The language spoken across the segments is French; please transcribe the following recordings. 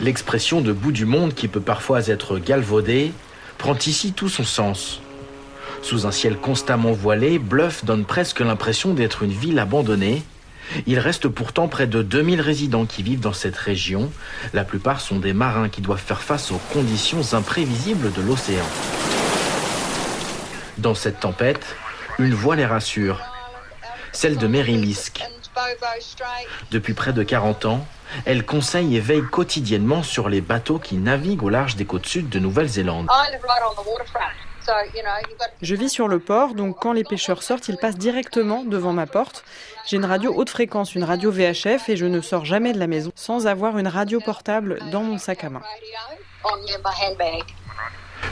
L'expression de bout du monde qui peut parfois être galvaudée prend ici tout son sens. Sous un ciel constamment voilé, Bluff donne presque l'impression d'être une ville abandonnée. Il reste pourtant près de 2000 résidents qui vivent dans cette région. La plupart sont des marins qui doivent faire face aux conditions imprévisibles de l'océan. Dans cette tempête, une voix les rassure, celle de Mary Lisk. Depuis près de 40 ans, elle conseille et veille quotidiennement sur les bateaux qui naviguent au large des côtes sud de Nouvelle-Zélande. Je vis sur le port, donc quand les pêcheurs sortent, ils passent directement devant ma porte. J'ai une radio haute fréquence, une radio VHF, et je ne sors jamais de la maison sans avoir une radio portable dans mon sac à main.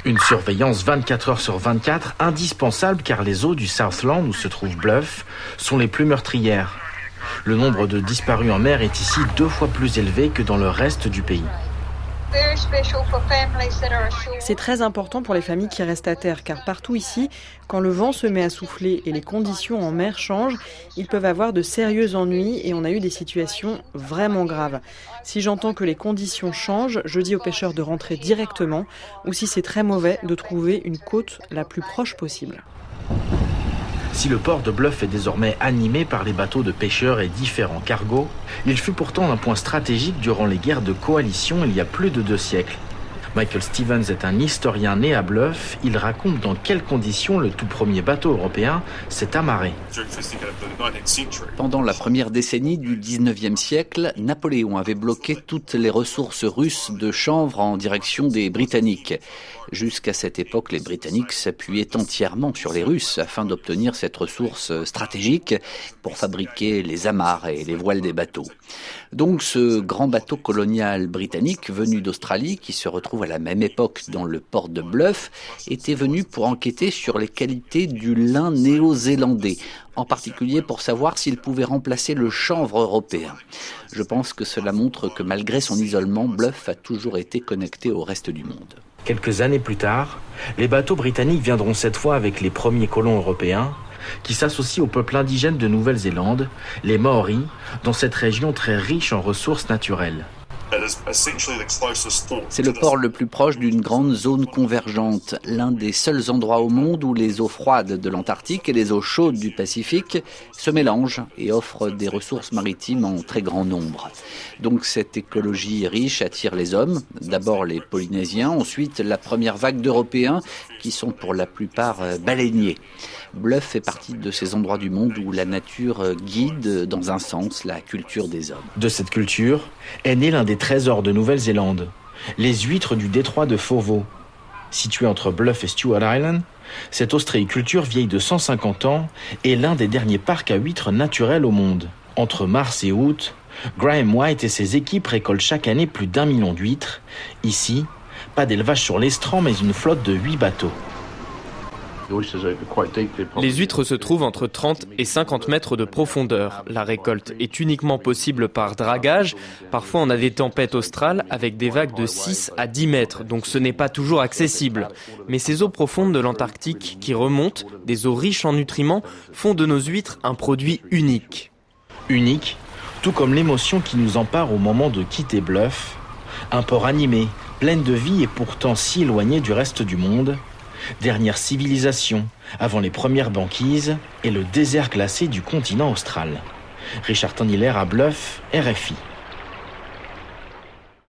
Une surveillance 24 heures sur 24 indispensable car les eaux du Southland où se trouve Bluff sont les plus meurtrières. Le nombre de disparus en mer est ici deux fois plus élevé que dans le reste du pays. C'est très important pour les familles qui restent à terre, car partout ici, quand le vent se met à souffler et les conditions en mer changent, ils peuvent avoir de sérieux ennuis et on a eu des situations vraiment graves. Si j'entends que les conditions changent, je dis aux pêcheurs de rentrer directement, ou si c'est très mauvais, de trouver une côte la plus proche possible. Si le port de Bluff est désormais animé par les bateaux de pêcheurs et différents cargos, il fut pourtant un point stratégique durant les guerres de coalition il y a plus de deux siècles. Michael Stevens est un historien né à Bluff. Il raconte dans quelles conditions le tout premier bateau européen s'est amarré. Pendant la première décennie du 19e siècle, Napoléon avait bloqué toutes les ressources russes de chanvre en direction des Britanniques. Jusqu'à cette époque, les Britanniques s'appuyaient entièrement sur les Russes afin d'obtenir cette ressource stratégique pour fabriquer les amarres et les voiles des bateaux. Donc ce grand bateau colonial britannique venu d'Australie, qui se retrouve à la même époque dans le port de Bluff, était venu pour enquêter sur les qualités du lin néo-zélandais, en particulier pour savoir s'il pouvait remplacer le chanvre européen. Je pense que cela montre que malgré son isolement, Bluff a toujours été connecté au reste du monde. Quelques années plus tard, les bateaux britanniques viendront cette fois avec les premiers colons européens qui s'associent au peuple indigène de Nouvelle-Zélande, les Maoris, dans cette région très riche en ressources naturelles. C'est le port le plus proche d'une grande zone convergente, l'un des seuls endroits au monde où les eaux froides de l'Antarctique et les eaux chaudes du Pacifique se mélangent et offrent des ressources maritimes en très grand nombre. Donc cette écologie riche attire les hommes, d'abord les Polynésiens, ensuite la première vague d'Européens qui sont pour la plupart euh, baleiniers. Bluff fait partie de ces endroits du monde où la nature guide dans un sens la culture des hommes. De cette culture est né l'un des trésors de Nouvelle-Zélande, les huîtres du détroit de Fovo. Situé entre Bluff et Stewart Island, cette ostréiculture vieille de 150 ans est l'un des derniers parcs à huîtres naturels au monde. Entre mars et août, Graham White et ses équipes récoltent chaque année plus d'un million d'huîtres. Ici, pas d'élevage sur l'estran, mais une flotte de huit bateaux. Les huîtres se trouvent entre 30 et 50 mètres de profondeur. La récolte est uniquement possible par dragage. Parfois, on a des tempêtes australes avec des vagues de 6 à 10 mètres, donc ce n'est pas toujours accessible. Mais ces eaux profondes de l'Antarctique qui remontent, des eaux riches en nutriments, font de nos huîtres un produit unique. Unique, tout comme l'émotion qui nous empare au moment de quitter Bluff, un port animé, plein de vie et pourtant si éloigné du reste du monde, dernière civilisation avant les premières banquises et le désert glacé du continent austral. Richard Toniller à Bluff, RFI.